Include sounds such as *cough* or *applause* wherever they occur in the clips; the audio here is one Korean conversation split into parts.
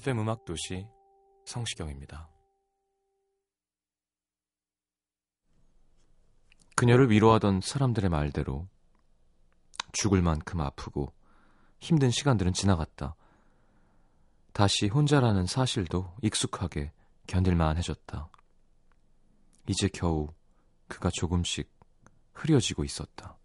FM 음악 도시 성시경입니다. 그녀를 위로하던 사람들의 말대로 죽을 만큼 아프고 힘든 시간들은 지나갔다. 다시 혼자라는 사실도 익숙하게 견딜만 해졌다. 이제 겨우 그가 조금씩 흐려지고 있었다.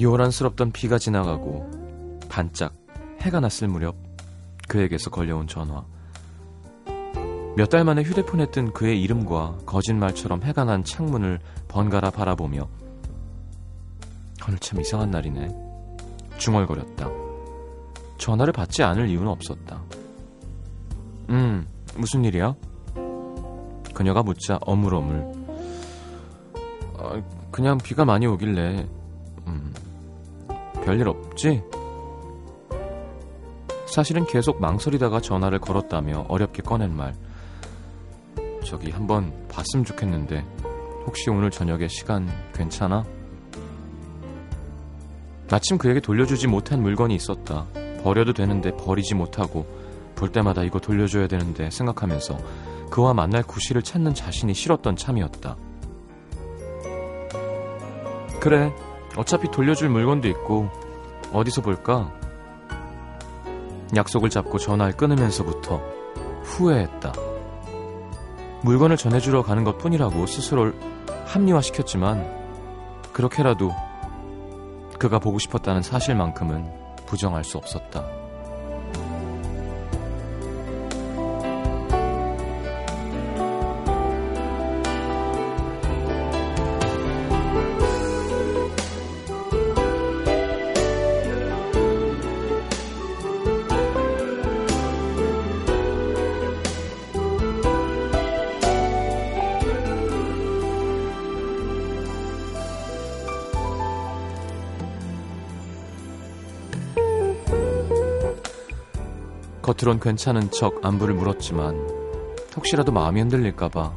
요란스럽던 비가 지나가고 반짝 해가 났을 무렵 그에게서 걸려온 전화. 몇 달 만에 휴대폰에 뜬 그의 이름과 거짓말처럼 해가 난 창문을 번갈아 바라보며 오늘 참 이상한 날이네. 중얼거렸다. 전화를 받지 않을 이유는 없었다. 음, 무슨 일이야? 그녀가 묻자 어물어물. 아, 그냥 비가 많이 오길래 음, 별일 없지? 사실은 계속 망설이다가 전화를 걸었다며 어렵게 꺼낸 말. 저기 한번 봤으면 좋겠는데 혹시 오늘 저녁에 시간 괜찮아? 마침 그에게 돌려주지 못한 물건이 있었다. 버려도 되는데 버리지 못하고 볼 때마다 이거 돌려줘야 되는데 생각하면서 그와 만날 구실을 찾는 자신이 싫었던 참이었다. 그래, 어차피 돌려줄 물건도 있고 어디서 볼까? 약속을 잡고 전화를 끊으면서부터 후회했다. 물건을 전해주러 가는 것 뿐이라고 스스로를 합리화시켰지만 그렇게라도 그가 보고 싶었다는 사실만큼은 부정할 수 없었다. 겉으론 괜찮은 척 안부를 물었지만 혹시라도 마음이 흔들릴까봐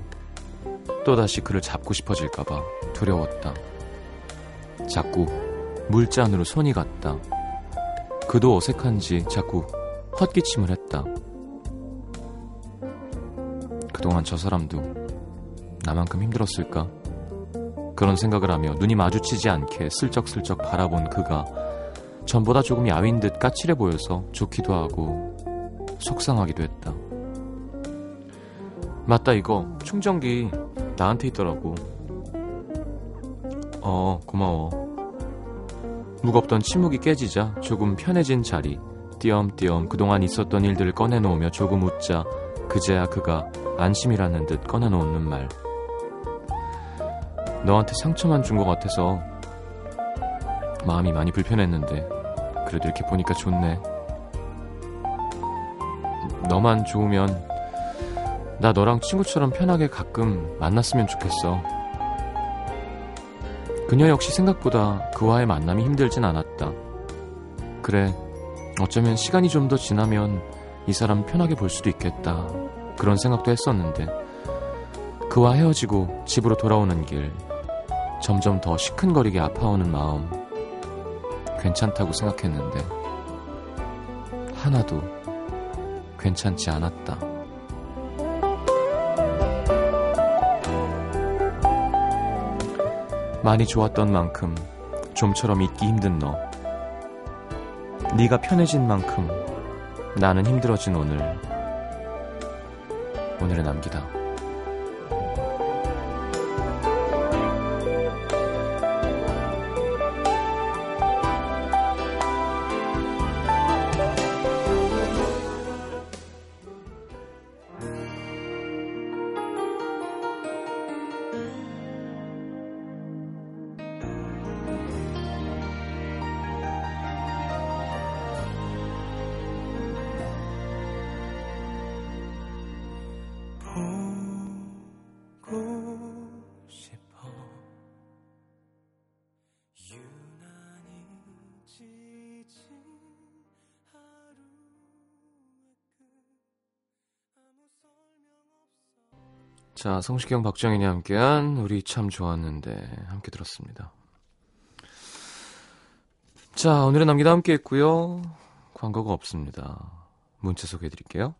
또다시 그를 잡고 싶어질까봐 두려웠다. 자꾸 물잔으로 손이 갔다. 그도 어색한지 자꾸 헛기침을 했다. 그동안 저 사람도 나만큼 힘들었을까? 그런 생각을 하며 눈이 마주치지 않게 슬쩍슬쩍 바라본 그가 전보다 조금 야윈 듯 까칠해 보여서 좋기도 하고 속상하기도 했다. 맞다, 이거. 충전기 나한테 있더라고. 어, 고마워. 무겁던 침묵이 깨지자 조금 편해진 자리. 띄엄띄엄 그동안 있었던 일들을 꺼내놓으며 조금 웃자 그제야 그가 안심이라는 듯 꺼내놓는 말. 너한테 상처만 준 것 같아서 마음이 많이 불편했는데 그래도 이렇게 보니까 좋네. 너만 좋으면 나 너랑 친구처럼 편하게 가끔 만났으면 좋겠어. 그녀 역시 생각보다 그와의 만남이 힘들진 않았다. 그래, 어쩌면 시간이 좀 더 지나면 이 사람 편하게 볼 수도 있겠다. 그런 생각도 했었는데, 그와 헤어지고 집으로 돌아오는 길, 점점 더 시큰거리게 아파오는 마음, 괜찮다고 생각했는데, 하나도 괜찮지 않았다. 많이 좋았던 만큼 좀처럼 잊기 힘든 너. 네가 편해진 만큼 나는 힘들어진 오늘. 오늘의 남기다. 자, 성시경, 박정현이 함께한 우리 참 좋았는데 함께 들었습니다. 자, 오늘은 남기다 함께 했고요. 광고가 없습니다. 문자 소개해 드릴게요.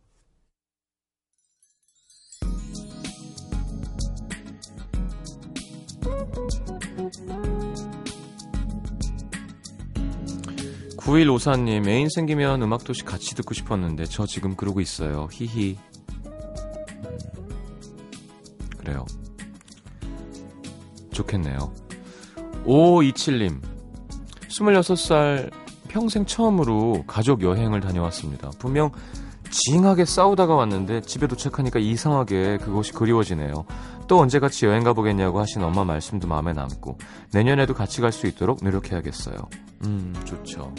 구일오사님 애인 생기면 음악도시 같이 듣고 싶었는데 저 지금 그러고 있어요. 히히. 그래요. 좋겠네요. 5527님, 26살 평생 처음으로 가족 여행을 다녀왔습니다. 분명 징하게 싸우다가 왔는데 집에 도착하니까 이상하게 그곳이 그리워지네요. 또 언제 같이 여행 가보겠냐고 하신 엄마 말씀도 마음에 남고 내년에도 같이 갈 수 있도록 노력해야겠어요. 음, 좋죠.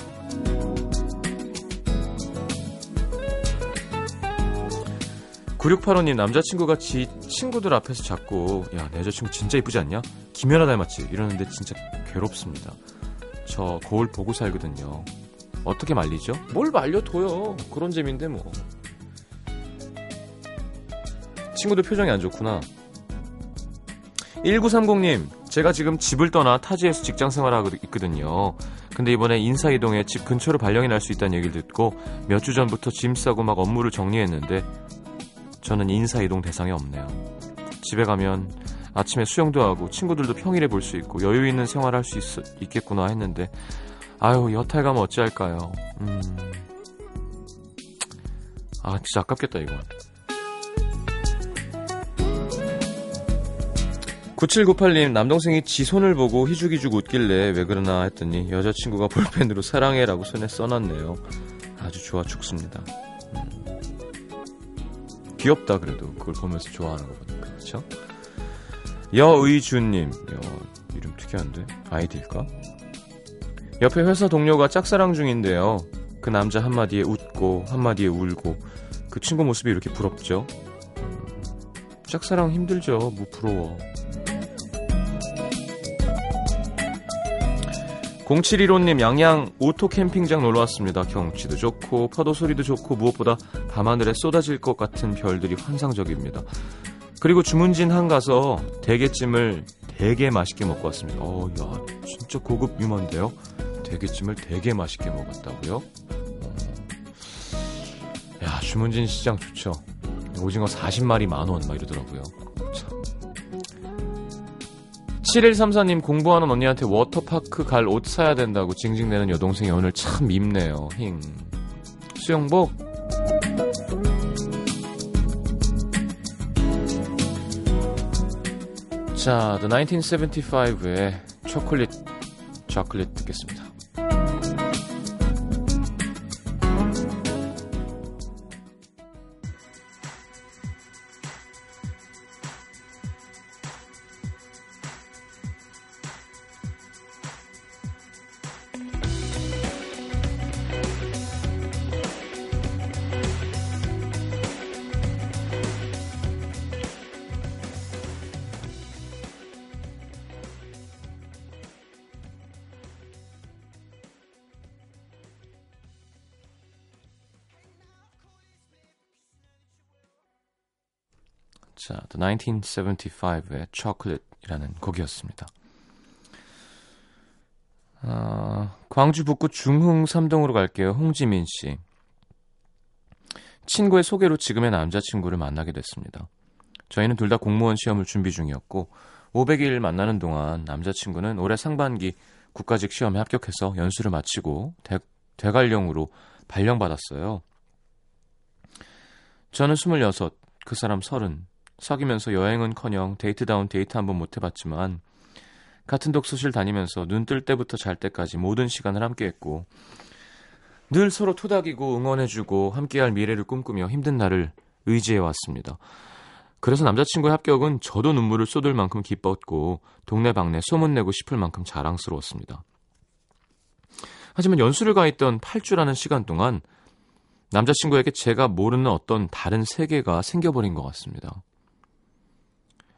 9685님 남자친구가 지 친구들 앞에서 자꾸 야 내 여자친구 진짜 이쁘지 않냐? 김연아 닮았지? 이러는데 진짜 괴롭습니다. 저 거울 보고 살거든요. 어떻게 말리죠? 뭘 말려둬요. 그런 재미인데 뭐. 친구들 표정이 안 좋구나. 1930님, 제가 지금 집을 떠나 타지에서 직장 생활하고 있거든요. 근데 이번에 인사 이동에 집 근처로 발령이 날 수 있다는 얘기를 듣고 몇 주 전부터 짐 싸고 막 업무를 정리했는데 저는 인사 이동 대상이 없네요. 집에 가면 아침에 수영도 하고 친구들도 평일에 볼 수 있고 여유 있는 생활을 할수 있겠구나 했는데 아유 여탈 가면 어찌할까요? 음. 아 진짜 아깝겠다 이거. 9798님 남동생이 지 손을 보고 희죽희죽 웃길래 왜 그러나 했더니 여자친구가 볼펜으로 사랑해라고 손에 써놨네요. 아주 좋아 죽습니다. 귀엽다 그래도 그걸 보면서 좋아하는 거 보니까 그렇죠? 여의준님 이름 특이한데 아이디일까? 옆에 회사 동료가 짝사랑 중인데요. 그 남자 한마디에 웃고 한마디에 울고 그 친구 모습이 이렇게 부럽죠. 짝사랑 힘들죠. 뭐 부러워. 0715님 양양 오토 캠핑장 놀러 왔습니다. 경치도 좋고 파도 소리도 좋고 무엇보다 밤하늘에 쏟아질 것 같은 별들이 환상적입니다. 그리고 주문진 한 가서 대게찜을 되게 맛있게 먹고 왔습니다. 어, 야, 진짜 고급 유머인데요. 대게찜을 되게 맛있게 먹었다고요? 어. 야, 주문진 시장 좋죠. 오징어 40마리 만 원 막 이러더라고요. 7134님 공부하는 언니한테 워터파크 갈 옷 사야 된다고 징징대는 여동생이 오늘 참 밉네요. 힝. 수영복? 자, The 1975의 초콜릿, 초콜릿 듣겠습니다. 자, The 1975의 Chocolate이라는 곡이었습니다. 아, 광주 북구 중흥 3동으로 갈게요. 홍지민 씨. 친구의 소개로 지금의 남자친구를 만나게 됐습니다. 저희는 둘 다 공무원 시험을 준비 중이었고 500일 만나는 동안 남자친구는 올해 상반기 국가직 시험에 합격해서 연수를 마치고 대, 대관령으로 발령받았어요. 저는 26, 그 사람 30. 사귀면서 여행은커녕 데이트다운 데이트 한 번 못 해봤지만 같은 독서실 다니면서 눈 뜰 때부터 잘 때까지 모든 시간을 함께했고 늘 서로 토닥이고 응원해주고 함께할 미래를 꿈꾸며 힘든 날을 의지해왔습니다. 그래서 남자친구의 합격은 저도 눈물을 쏟을 만큼 기뻤고 동네방네 소문내고 싶을 만큼 자랑스러웠습니다. 하지만 연수를 가 있던 8주라는 시간 동안 남자친구에게 제가 모르는 어떤 다른 세계가 생겨버린 것 같습니다.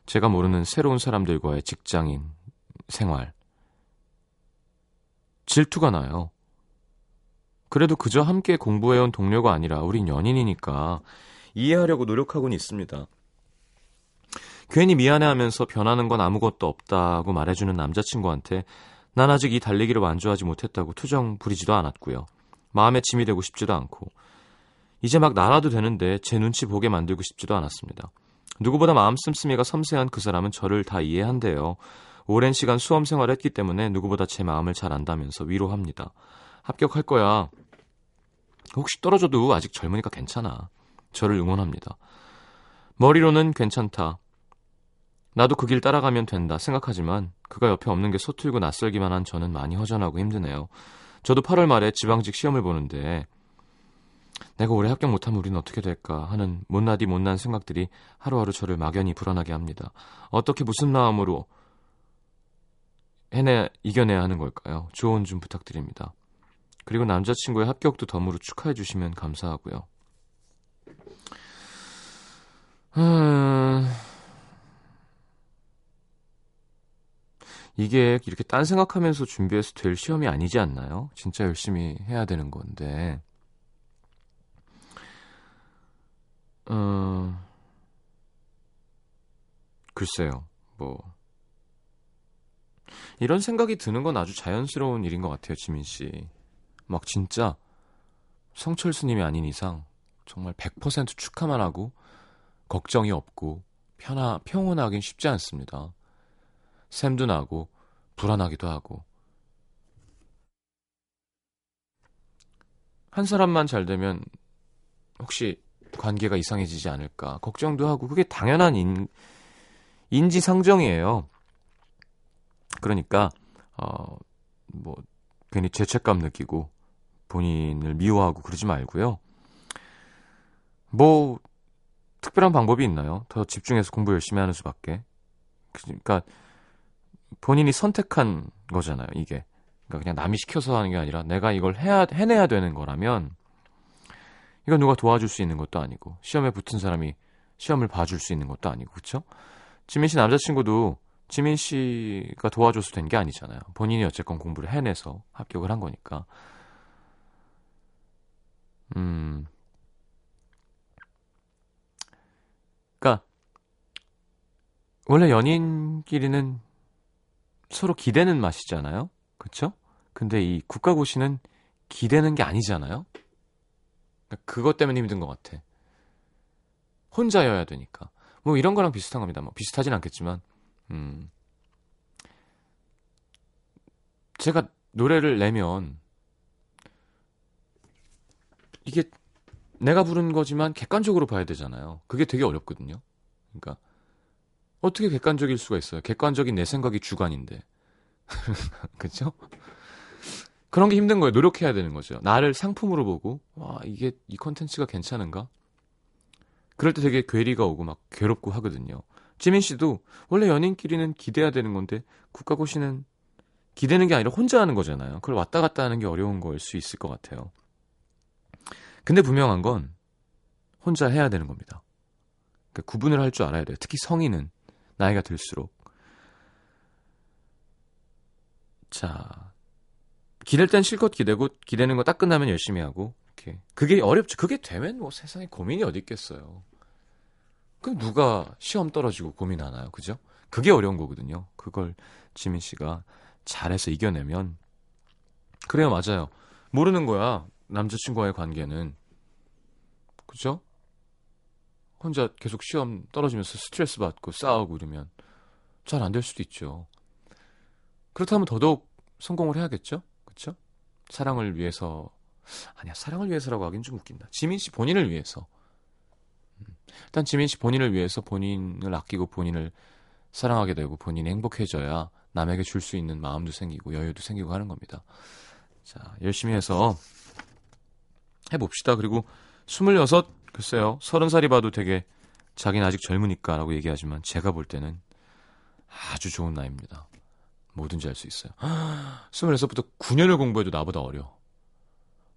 제가 모르는 새로운 사람들과의 직장인 생활. 질투가 나요. 그래도 그저 함께 공부해온 동료가 아니라 우린 연인이니까 이해하려고 노력하고는 있습니다. 괜히 미안해하면서 변하는 건 아무것도 없다고 말해주는 남자친구한테 난 아직 이 달리기를 완주하지 못했다고 투정 부리지도 않았고요. 마음에 짐이 되고 싶지도 않고 이제 막 날아도 되는데 제 눈치 보게 만들고 싶지도 않았습니다. 누구보다 마음 씀씀이가 섬세한 그 사람은 저를 다 이해한대요. 오랜 시간 수험 생활을 했기 때문에 누구보다 제 마음을 잘 안다면서 위로합니다. 합격할 거야. 혹시 떨어져도 아직 젊으니까 괜찮아. 저를 응원합니다. 머리로는 괜찮다. 나도 그 길 따라가면 된다 생각하지만 그가 옆에 없는 게 서툴고 낯설기만 한 저는 많이 허전하고 힘드네요. 저도 8월 말에 지방직 시험을 보는데 내가 올해 합격 못하면 우리는 어떻게 될까 하는 못나디 못난 생각들이 하루하루 저를 막연히 불안하게 합니다. 어떻게 무슨 마음으로 해내 이겨내야 하는 걸까요? 조언 좀 부탁드립니다. 그리고 남자친구의 합격도 덤으로 축하해 주시면 감사하고요. 음... 이게 이렇게 딴 생각하면서 준비해서 될 시험이 아니지 않나요? 진짜 열심히 해야 되는 건데. 어, 글쎄요, 뭐. 이런 생각이 드는 건 아주 자연스러운 일인 것 같아요, 지민 씨. 막 진짜 성철 스님이 아닌 이상 정말 100% 축하만 하고 걱정이 없고 편하, 평온하긴 쉽지 않습니다. 샘도 나고 불안하기도 하고 한 사람만 잘 되면 혹시 관계가 이상해지지 않을까 걱정도 하고 그게 당연한 인, 인지상정이에요. 그러니까 어 뭐 괜히 죄책감 느끼고 본인을 미워하고 그러지 말고요. 뭐 특별한 방법이 있나요? 더 집중해서 공부 열심히 하는 수밖에. 그러니까 본인이 선택한 거잖아요, 이게. 그러니까 그냥 남이 시켜서 하는 게 아니라 내가 이걸 해야 해내야 되는 거라면 이건 누가 도와줄 수 있는 것도 아니고 시험에 붙은 사람이 시험을 봐줄 수 있는 것도 아니고 그렇죠? 지민 씨 남자친구도 지민 씨가 도와줘서 된 게 아니잖아요. 본인이 어쨌건 공부를 해내서 합격을 한 거니까. 음. 그러니까 원래 연인끼리는 서로 기대는 맛이잖아요. 그렇죠? 근데 이 국가고시는 기대는 게 아니잖아요. 그러니까 그것 때문에 힘든 것 같아. 혼자여야 되니까. 뭐 이런 거랑 비슷한 겁니다. 뭐 비슷하진 않겠지만, 음. 제가 노래를 내면 이게 내가 부른 거지만 객관적으로 봐야 되잖아요. 그게 되게 어렵거든요. 그러니까 어떻게 객관적일 수가 있어요? 객관적인 내 생각이 주관인데. *laughs* 그렇죠? 그런 게 힘든 거예요. 노력해야 되는 거죠. 나를 상품으로 보고 와 이게 이 컨텐츠가 괜찮은가? 그럴 때 되게 괴리가 오고 막 괴롭고 하거든요. 지민 씨도 원래 연인끼리는 기대야 되는 건데 국가고시는 기대는 게 아니라 혼자 하는 거잖아요. 그걸 왔다 갔다 하는 게 어려운 거일 수 있을 것 같아요. 근데 분명한 건 혼자 해야 되는 겁니다. 그러니까 구분을 할 줄 알아야 돼요. 특히 성인은 나이가 들수록. 자, 기댈 땐 실컷 기대고 기대는 거 딱 끝나면 열심히 하고 이렇게 그게 어렵죠. 그게 되면 뭐 세상에 고민이 어디 있겠어요. 그럼 누가 시험 떨어지고 고민하나요, 그죠? 그게 어려운 거거든요. 그걸 지민 씨가 잘해서 이겨내면 그래요, 맞아요. 모르는 거야 남자친구와의 관계는 그죠? 혼자 계속 시험 떨어지면서 스트레스 받고 싸우고 그러면 잘 안 될 수도 있죠. 그렇다면 더더욱 성공을 해야겠죠? 그쵸? 사랑을 위해서, 아니야, 사랑을 위해서라고 하긴 좀 웃긴다. 지민 씨 본인을 위해서. 음, 일단 지민 씨 본인을 위해서 본인을 아끼고 본인을 사랑하게 되고 본인이 행복해져야 남에게 줄 수 있는 마음도 생기고 여유도 생기고 하는 겁니다. 자, 열심히 해서 해봅시다. 그리고 26, 글쎄요, 30살이 봐도 되게 자기는 아직 젊으니까 라고 얘기하지만 제가 볼 때는 아주 좋은 나이입니다. 뭐든지 할 수 있어요. *gasps* 26부터 9년을 공부해도 나보다 어려.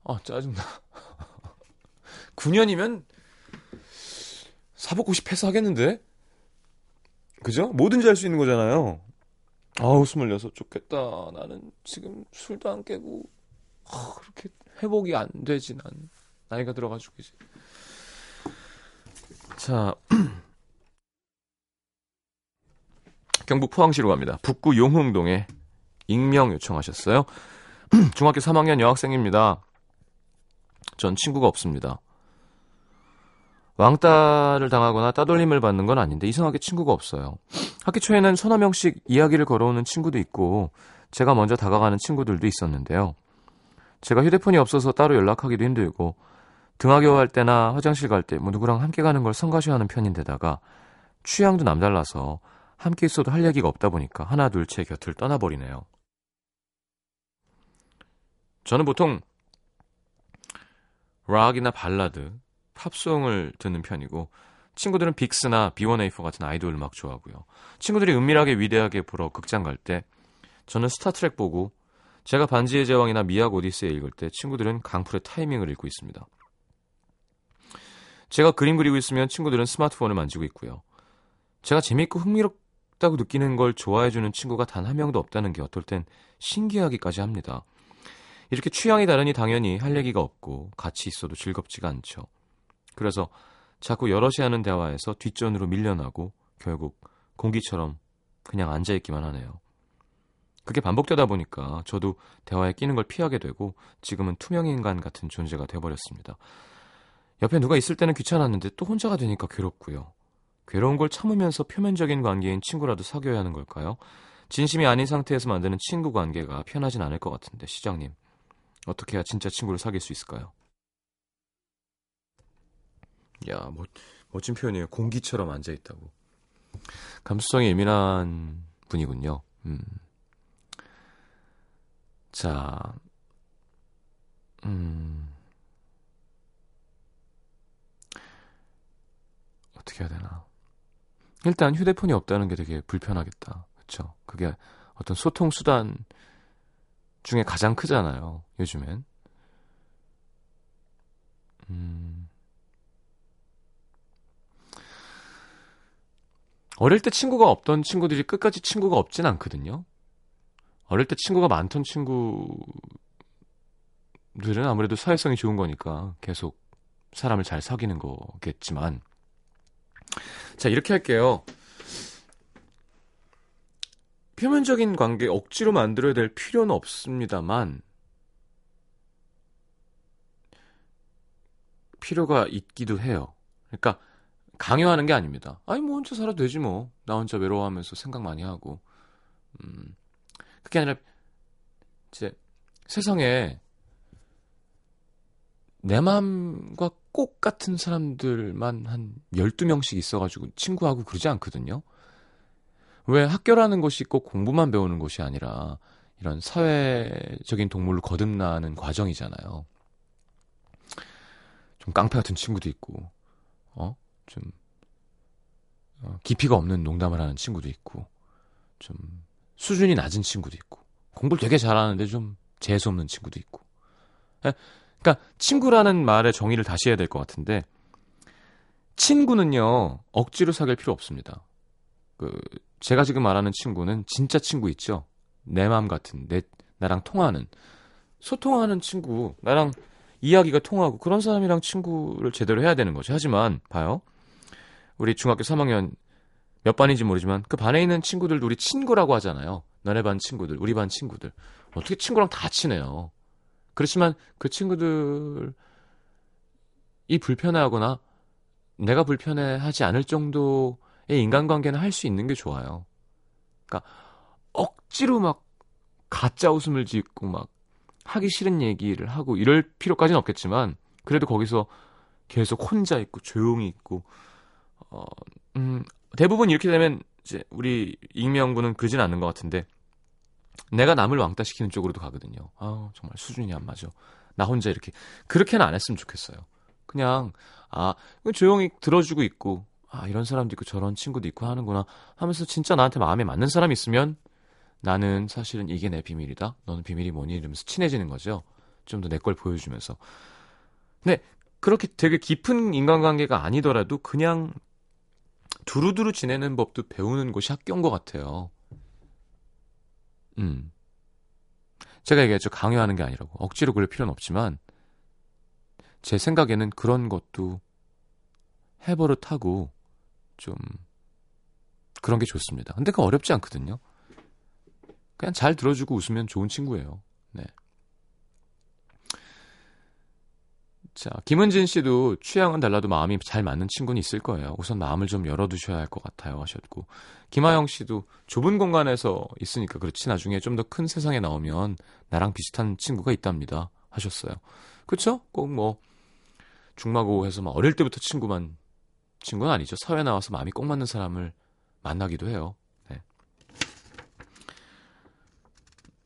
아, 짜증나. *laughs* 9년이면 사법고시 패스하겠는데? 그죠? 뭐든지 할 수 있는 거잖아요. 아우, 26 좋겠다. 나는 지금 술도 안 깨고, 아, 그렇게 회복이 안 되지, 난. 나이가 들어가지고 이제. 자. *clears throat* 경북 포항시로 갑니다. 북구 용흥동에 익명 요청하셨어요. *clears throat* 중학교 3학년 여학생입니다. 전 친구가 없습니다. 왕따를 당하거나 따돌림을 받는 건 아닌데 이상하게 친구가 없어요. 학기 초에는 서너 명씩 이야기를 걸어오는 친구도 있고 제가 먼저 다가가는 친구들도 있었는데요. 제가 휴대폰이 없어서 따로 연락하기도 힘들고 등하교 할 때나 화장실 갈 때 뭐 누구랑 함께 가는 걸 성가셔하는 편인데다가 취향도 남달라서 함께 있어도 할 얘기가 없다 보니까 하나 둘 제 곁을 떠나버리네요. 저는 보통 락이나 발라드, 팝송을 듣는 편이고 친구들은 빅스나 B1A4 같은 아이돌 음악 좋아하고요. 친구들이 은밀하게 위대하게 보러 극장 갈 때 저는 스타트랙 보고 제가 반지의 제왕이나 미학 오디세이 읽을 때 친구들은 강풀의 타이밍을 읽고 있습니다. 제가 그림 그리고 있으면 친구들은 스마트폰을 만지고 있고요. 제가 재밌고 흥미롭 다고 느끼는 걸 좋아해주는 친구가 단 한 명도 없다는 게 어떨 땐 신기하기까지 합니다. 이렇게 취향이 다르니 당연히 할 얘기가 없고 같이 있어도 즐겁지가 않죠. 그래서 자꾸 여럿이 하는 대화에서 뒷전으로 밀려나고 결국 공기처럼 그냥 앉아있기만 하네요. 그게 반복되다 보니까 저도 대화에 끼는 걸 피하게 되고 지금은 투명인간 같은 존재가 돼버렸습니다. 옆에 누가 있을 때는 귀찮았는데 또 혼자가 되니까 괴롭고요. 괴로운 걸 참으면서 표면적인 관계인 친구라도 사귀어야 하는 걸까요? 진심이 아닌 상태에서 만드는 친구 관계가 편하진 않을 것 같은데 시장님 어떻게 해야 진짜 친구를 사귈 수 있을까요? 야, 뭐, 멋진 표현이에요. 공기처럼 앉아 있다고. 감수성이 예민한 분이군요. 음. 자, 음. 어떻게 해야 되나. 일단 휴대폰이 없다는 게 되게 불편하겠다. 그쵸? 그게 어떤 소통 수단 중에 가장 크잖아요. 요즘엔. 음. 어릴 때 친구가 없던 친구들이 끝까지 친구가 없진 않거든요. 어릴 때 친구가 많던 친구들은 아무래도 사회성이 좋은 거니까 계속 사람을 잘 사귀는 거겠지만 자, 이렇게 할게요. 표면적인 관계 억지로 만들어야 될 필요는 없습니다만, 필요가 있기도 해요. 그러니까, 강요하는 게 아닙니다. 아니, 뭐, 혼자 살아도 되지, 뭐. 나 혼자 외로워하면서 생각 많이 하고. 음, 그게 아니라, 이제, 세상에, 내 마음과 꼭 같은 사람들만 한 12명씩 있어가지고 친구하고 그러지 않거든요. 왜 학교라는 것이 꼭 공부만 배우는 것이 아니라 이런 사회적인 동물로 거듭나는 과정이잖아요. 좀 깡패 같은 친구도 있고, 어? 좀, 어, 깊이가 없는 농담을 하는 친구도 있고, 좀, 수준이 낮은 친구도 있고, 공부를 되게 잘하는데 좀 재수없는 친구도 있고. 예? 그러니까 친구라는 말의 정의를 다시 해야 될 것 같은데 친구는요 억지로 사귈 필요 없습니다. 그 제가 지금 말하는 친구는 진짜 친구 있죠. 내 마음 같은 내 나랑 통하는 소통하는 친구 나랑 이야기가 통하고 그런 사람이랑 친구를 제대로 해야 되는 거죠. 하지만 봐요. 우리 중학교 3학년 몇 반인지 모르지만 그 반에 있는 친구들도 우리 친구라고 하잖아요. 너네 반 친구들, 우리 반 친구들. 어떻게 친구랑 다 친해요. 그렇지만 그 친구들이 불편해하거나 내가 불편해하지 않을 정도의 인간관계는 할 수 있는 게 좋아요. 그러니까 억지로 막 가짜 웃음을 짓고 막 하기 싫은 얘기를 하고 이럴 필요까지는 없겠지만 그래도 거기서 계속 혼자 있고 조용히 있고 어, 음, 대부분 이렇게 되면 이제 우리 익명군은 그러진 않는 것 같은데 내가 남을 왕따시키는 쪽으로도 가거든요. 아 정말 수준이 안 맞아. 나 혼자 이렇게 그렇게는 안 했으면 좋겠어요. 그냥 아 조용히 들어주고 있고 아 이런 사람도 있고 저런 친구도 있고 하는구나 하면서 진짜 나한테 마음에 맞는 사람이 있으면 나는 사실은 이게 내 비밀이다. 너는 비밀이 뭐니 이러면서 친해지는 거죠. 좀 더 내 걸 보여주면서. 근데 그렇게 되게 깊은 인간관계가 아니더라도 그냥 두루두루 지내는 법도 배우는 곳이 학교인 것 같아요. 음. 제가 얘기했죠. 강요하는 게 아니라고. 억지로 그럴 필요는 없지만, 제 생각에는 그런 것도 해버릇하고, 좀, 그런 게 좋습니다. 근데 그 어렵지 않거든요. 그냥 잘 들어주고 웃으면 좋은 친구예요. 네. 자, 김은진 씨도 취향은 달라도 마음이 잘 맞는 친구는 있을 거예요. 우선 마음을 좀 열어두셔야 할 것 같아요. 하셨고. 김하영 씨도 좁은 공간에서 있으니까 그렇지. 나중에 좀 더 큰 세상에 나오면 나랑 비슷한 친구가 있답니다. 하셨어요. 그쵸? 꼭 뭐, 중마고 해서 막 어릴 때부터 친구만, 친구는 아니죠. 사회 나와서 마음이 꼭 맞는 사람을 만나기도 해요. 네.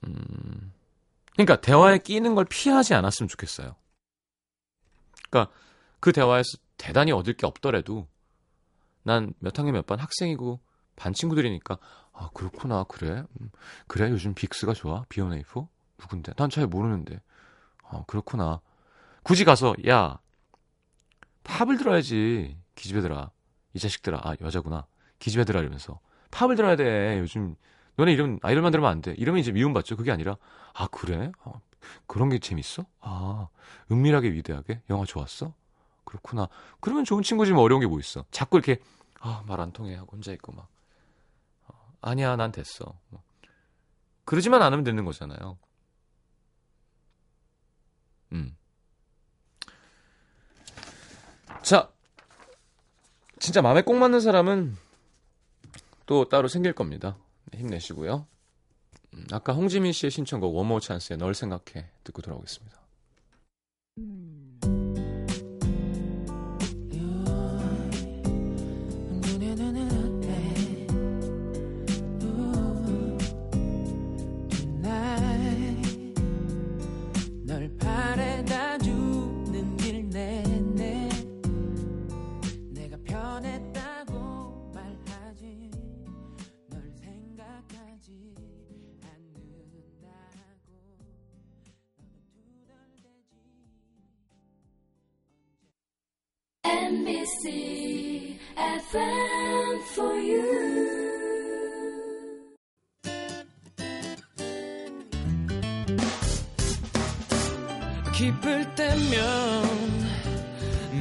음, 그러니까 대화에 끼는 걸 피하지 않았으면 좋겠어요. 그러니까 그 대화에서 대단히 얻을 게 없더라도 난 몇 학년 몇 반 학생이고 반 친구들이니까 아 그렇구나. 그래? 음, 그래? 요즘 빅스가 좋아? 비오네이프? 누군데? 난 잘 모르는데. 아 그렇구나. 굳이 가서 야 팝을 들어야지. 기집애들아. 이 자식들아. 아 여자구나. 기집애들아 이러면서. 팝을 들어야 돼. 요즘 너네 이름 아이돌 만 들으면 안 돼 이러면 이제 미움받죠 그게 아니라 아 그래 아, 그런 게 재밌어? 아, 은밀하게 위대하게? 영화 좋았어? 그렇구나. 그러면 좋은 친구지 뭐 어려운 게 뭐 있어. 자꾸 이렇게, 아, 말 안 통해 하고 혼자 있고 막. 어, 아니야, 난 됐어. 뭐. 그러지만 않으면 되는 거잖아요. 음. 자, 진짜 마음에 꼭 맞는 사람은 또 따로 생길 겁니다. 네, 힘내시고요. 음, 아까 홍지민 씨의 신청곡 원모 찬스의 널 생각해 듣고 돌아오겠습니다. NBC 때면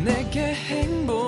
내게 행복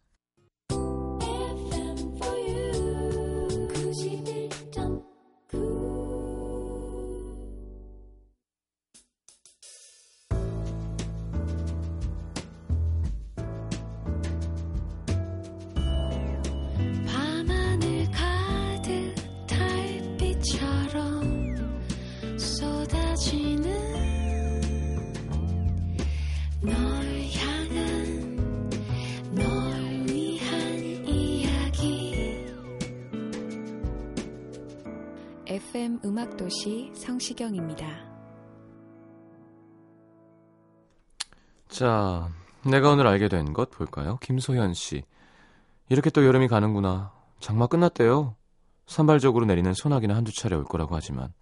FM 음악도시 성시경입니다. 자, 내가 오늘 알게 된 것 볼까요? 김소현 씨. 이렇게 또 여름이 가는구나. 장마 끝났대요. 산발적으로 내리는 소나기는 한두 차례 올 거라고 하지만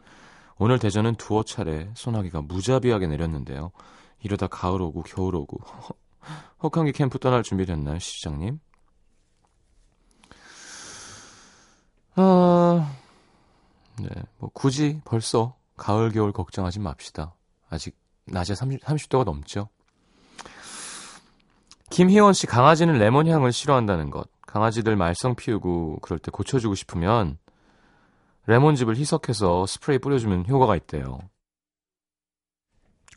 오늘 대전은 두어 차례 소나기가 무자비하게 내렸는데요. 이러다 가을 오고 겨울 오고 *laughs* 혹한기 캠프 떠날 준비됐나요, 시장님? 아, 뭐 굳이 벌써 가을 겨울 걱정하지 맙시다. 아직 낮에 30, 30도가 넘죠. 김희원 씨 강아지는 레몬 향을 싫어한다는 것. 강아지들 말썽 피우고 그럴 때 고쳐주고 싶으면 레몬즙을 희석해서 스프레이 뿌려주면 효과가 있대요.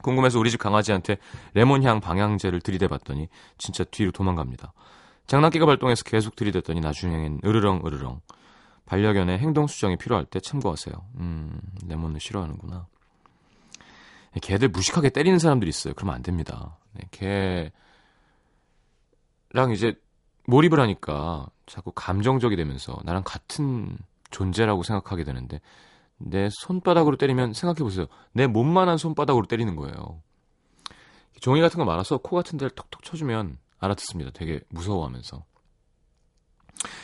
궁금해서 우리 집 강아지한테 레몬향 방향제를 들이대봤더니 진짜 뒤로 도망갑니다. 장난기가 발동해서 계속 들이댔더니 나중엔 으르렁 으르렁. 반려견의 행동 수정이 필요할 때 참고하세요. 음, 레몬을 싫어하는구나. 개들 무식하게 때리는 사람들이 있어요. 그러면 안 됩니다. 네, 개랑 이제 몰입을 하니까 자꾸 감정적이 되면서 나랑 같은 존재라고 생각하게 되는데 내 손바닥으로 때리면 생각해 보세요. 내 몸만한 손바닥으로 때리는 거예요. 종이 같은 거 말아서 코 같은 데를 톡톡 쳐주면 알아듣습니다. 되게 무서워하면서.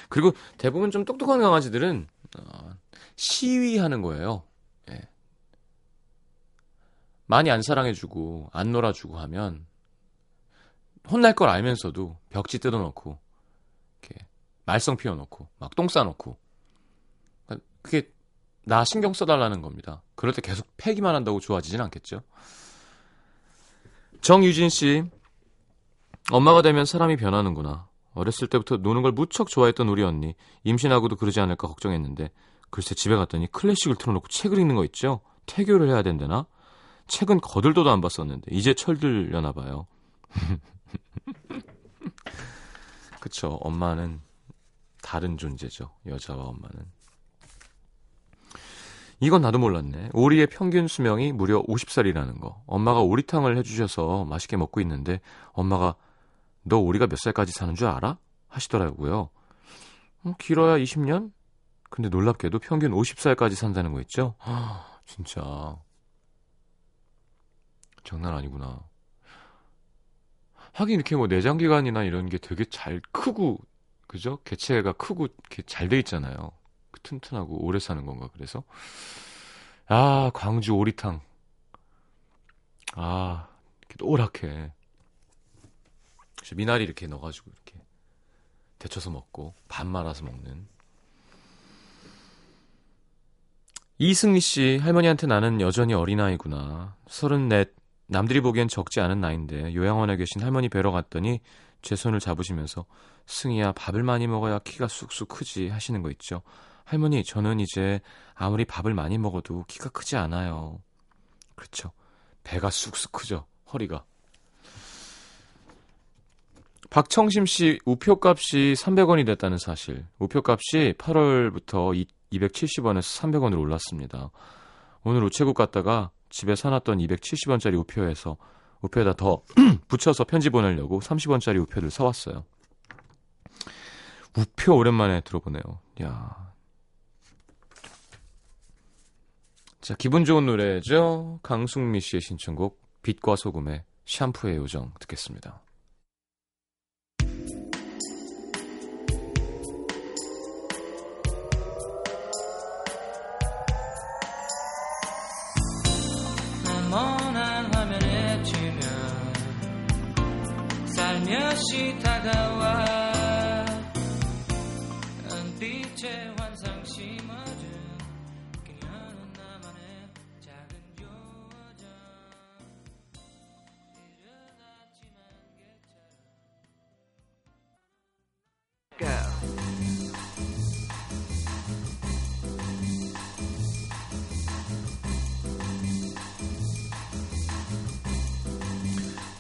그리고 대부분 좀 똑똑한 강아지들은 어, 시위하는 거예요. 예. 많이 안 사랑해주고 안 놀아주고 하면 혼날 걸 알면서도 벽지 뜯어놓고 이렇게 말썽 피워놓고 막 똥 싸놓고 그게 나 신경 써달라는 겁니다. 그럴 때 계속 패기만 한다고 좋아지진 않겠죠. 정유진 씨, 엄마가 되면 사람이 변하는구나. 어렸을 때부터 노는 걸 무척 좋아했던 우리 언니, 임신하고도 그러지 않을까 걱정했는데, 글쎄 집에 갔더니 클래식을 틀어놓고 책을 읽는 거 있죠? 태교를 해야 된다나? 책은 거들떠도 안 봤었는데, 이제 철들려나 봐요. *laughs* 그쵸, 엄마는 다른 존재죠. 여자와 엄마는. 이건 나도 몰랐네. 오리의 평균 수명이 무려 50살이라는 거. 엄마가 오리탕을 해주셔서 맛있게 먹고 있는데 엄마가 너 오리가 몇 살까지 사는 줄 알아? 하시더라고요. 어, 길어야 20년? 근데 놀랍게도 평균 50살까지 산다는 거 있죠? 아, 진짜 장난 아니구나. 하긴 이렇게 뭐 내장기관이나 이런 게 되게 잘 크고 그죠? 개체가 크고 이렇게 잘 돼 있잖아요. 튼튼하고 오래 사는 건가 그래서 아 광주 오리탕 아 이렇게 노랗게 미나리 이렇게 넣어가지고 이렇게 데쳐서 먹고 밥 말아서 먹는 이승리 씨 할머니한테 나는 여전히 어린아이구나 서른넷 남들이 보기엔 적지 않은 나이인데 요양원에 계신 할머니 뵈러 갔더니 제 손을 잡으시면서 승희야 밥을 많이 먹어야 키가 쑥쑥 크지 하시는 거 있죠 할머니, 저는 이제 아무리 밥을 많이 먹어도 키가 크지 않아요. 그렇죠. 배가 쑥쑥 크죠. 허리가. 박청심 씨 우표값이 300원이 됐다는 사실. 우표값이 8월부터 270원에서 300원으로 올랐습니다. 오늘 우체국 갔다가 집에 사놨던 270원짜리 우표에서 우표에다 더 *clears throat* 붙여서 편지 보내려고 30원짜리 우표를 사왔어요. 우표 오랜만에 들어보네요. 야 자, 기분 좋은 노래죠. 강승미 씨의 신청곡 빛과 소금의 샴푸의 요정 듣겠습니다.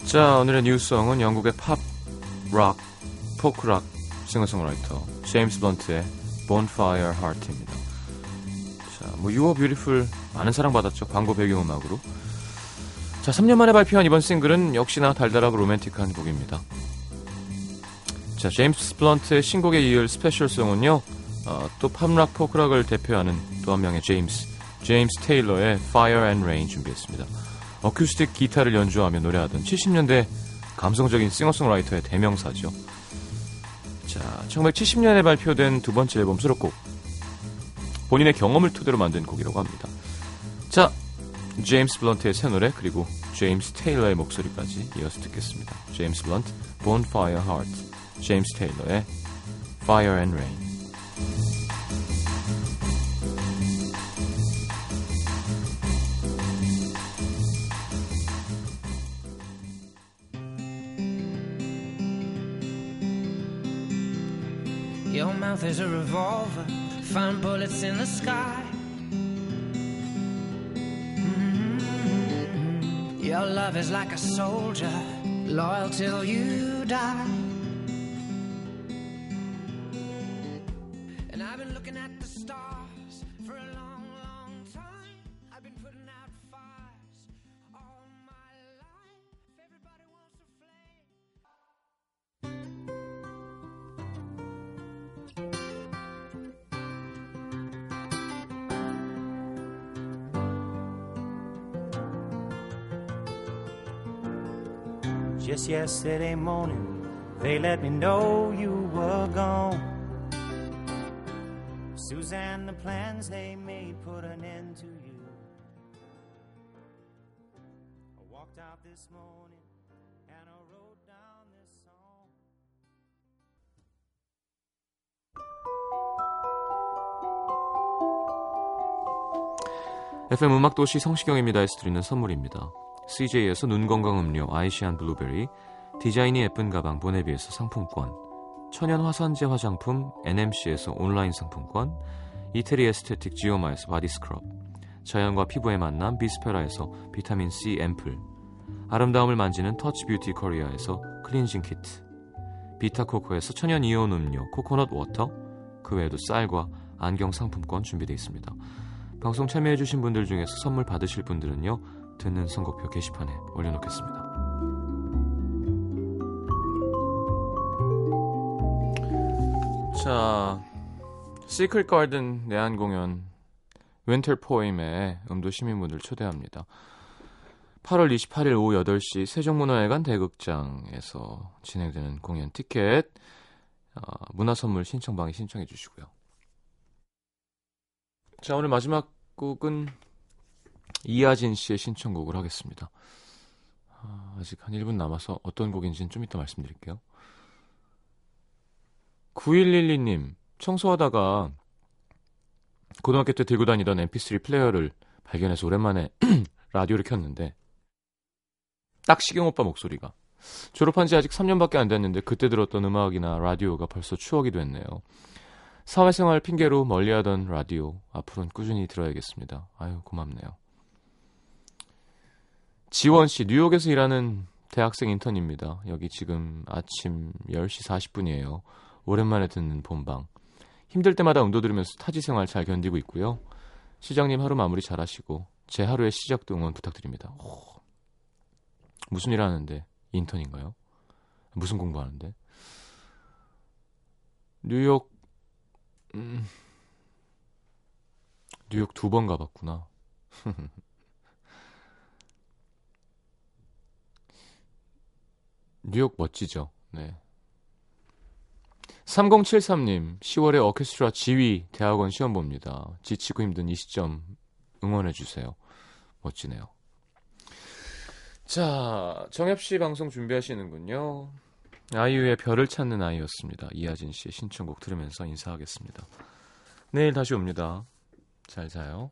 자, 오늘의 new song은 영국의 팝, 락, 포크락 싱어송라이터 제임스 블런트의 Bonfire Heart입니다. 자, 뭐 You Are Beautiful 많은 사랑받았죠. 광고 배경음악으로. 자, 3년 만에 발표한 이번 싱글은 역시나 달달하고 로맨틱한 곡입니다. 자, 제임스 블런트의 신곡에 이을 special song은요. 어, 또 팝락 포크락을 대표하는 또 한 명의 제임스, 제임스 테일러의 Fire and Rain 준비했습니다. 어쿠스틱 기타를 연주하며 노래하던 70년대 감성적인 싱어송라이터의 대명사죠. 자, 1970년에 발표된 두 번째 앨범 수록곡. 본인의 경험을 토대로 만든 곡이라고 합니다. 자, 제임스 블런트의 새 노래 그리고 제임스 테일러의 목소리까지 이어서 듣겠습니다. 제임스 블런트, Bonfire Heart, 제임스 테일러의 Fire and Rain. Your mouth is a revolver, find bullets in the sky. Mhm. Your love is like a soldier, loyal till you die. Just yesterday morning, they let me know you were gone. Suzanne, the plans they made put an end to you. I walked out this morning and I wrote down this song. FM 음악도시 성시경입니다 에서 드리는 선물입니다. CJ에서 눈 건강 음료 아이시안 블루베리, 디자인이 예쁜 가방 보네비에서 상품권, 천연 화산재 화장품 NMC에서 온라인 상품권, 이태리 에스테틱 지오마에서 바디 스크럽, 자연과 피부의 만남 비스페라에서 비타민 C 앰플, 아름다움을 만지는 터치 뷰티 코리아에서 클렌징 키트, 비타코코에서 천연 이온 음료 코코넛 water, 그 외에도 쌀과 안경 상품권 준비되어 있습니다. 방송 참여해주신 분들 중에서 선물 받으실 분들은요, 듣는 선곡표 게시판에 올려놓겠습니다. 자, 시크릿 가든 내한 공연 Winter Poem에 음도시민분들 초대합니다. 8월 28일 오후 8시 세종문화회관 대극장에서 진행되는 공연 티켓 어, 문화선물 신청방에 신청해 주시고요. 자, 오늘 마지막 곡은 이하진 씨의 신청곡을 하겠습니다. 아, 아직 한 1분 남아서 어떤 곡인지는 좀 이따 말씀드릴게요. 9112님, 청소하다가 고등학교 때 들고 다니던 mp3 플레이어를 발견해서 오랜만에 *clears throat* 라디오를 켰는데 딱 시경 오빠 목소리가 졸업한 지 아직 3년밖에 안 됐는데 그때 들었던 음악이나 라디오가 벌써 추억이 됐네요. 사회생활 핑계로 멀리하던 라디오 앞으로는 꾸준히 들어야겠습니다. 아유 고맙네요. 지원 씨 뉴욕에서 일하는 대학생 인턴입니다. 여기 지금 아침 10시 40분이에요. 오랜만에 듣는 본방. 힘들 때마다 음도 들으면서 타지 생활 잘 견디고 있고요. 시장님 하루 마무리 잘 하시고 제 하루의 시작도 응원 부탁드립니다. 오, 무슨 일 하는데? 인턴인가요? 무슨 공부하는데? 뉴욕 음, 뉴욕 두 번 가봤구나. *laughs* 뉴욕 멋지죠. 네. 3073님, 10월에 어케스트라 지휘 대학원 시험 봅니다. 지치고 힘든 이 시점 응원해주세요. 멋지네요. 자, 정엽 씨 방송 준비하시는군요. 아이유의 별을 찾는 아이였습니다. 이하진 씨의 신청곡 들으면서 인사하겠습니다. 내일 다시 옵니다. 잘 자요.